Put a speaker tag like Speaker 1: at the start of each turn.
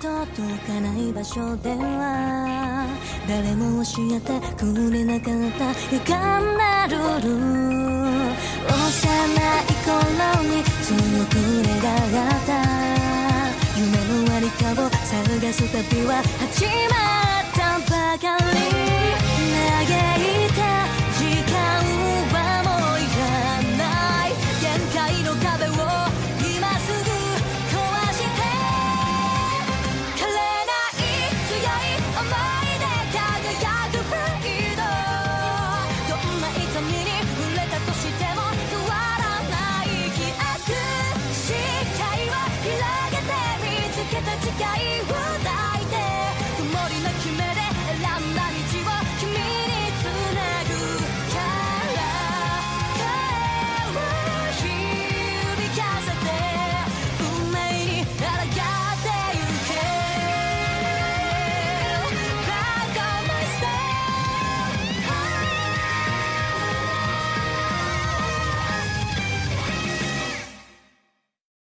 Speaker 1: 届かない場所では誰も教えてくれなかった。歪んだルール幼い頃に強く願った。夢のありかを探す旅は始まる。りの決めれ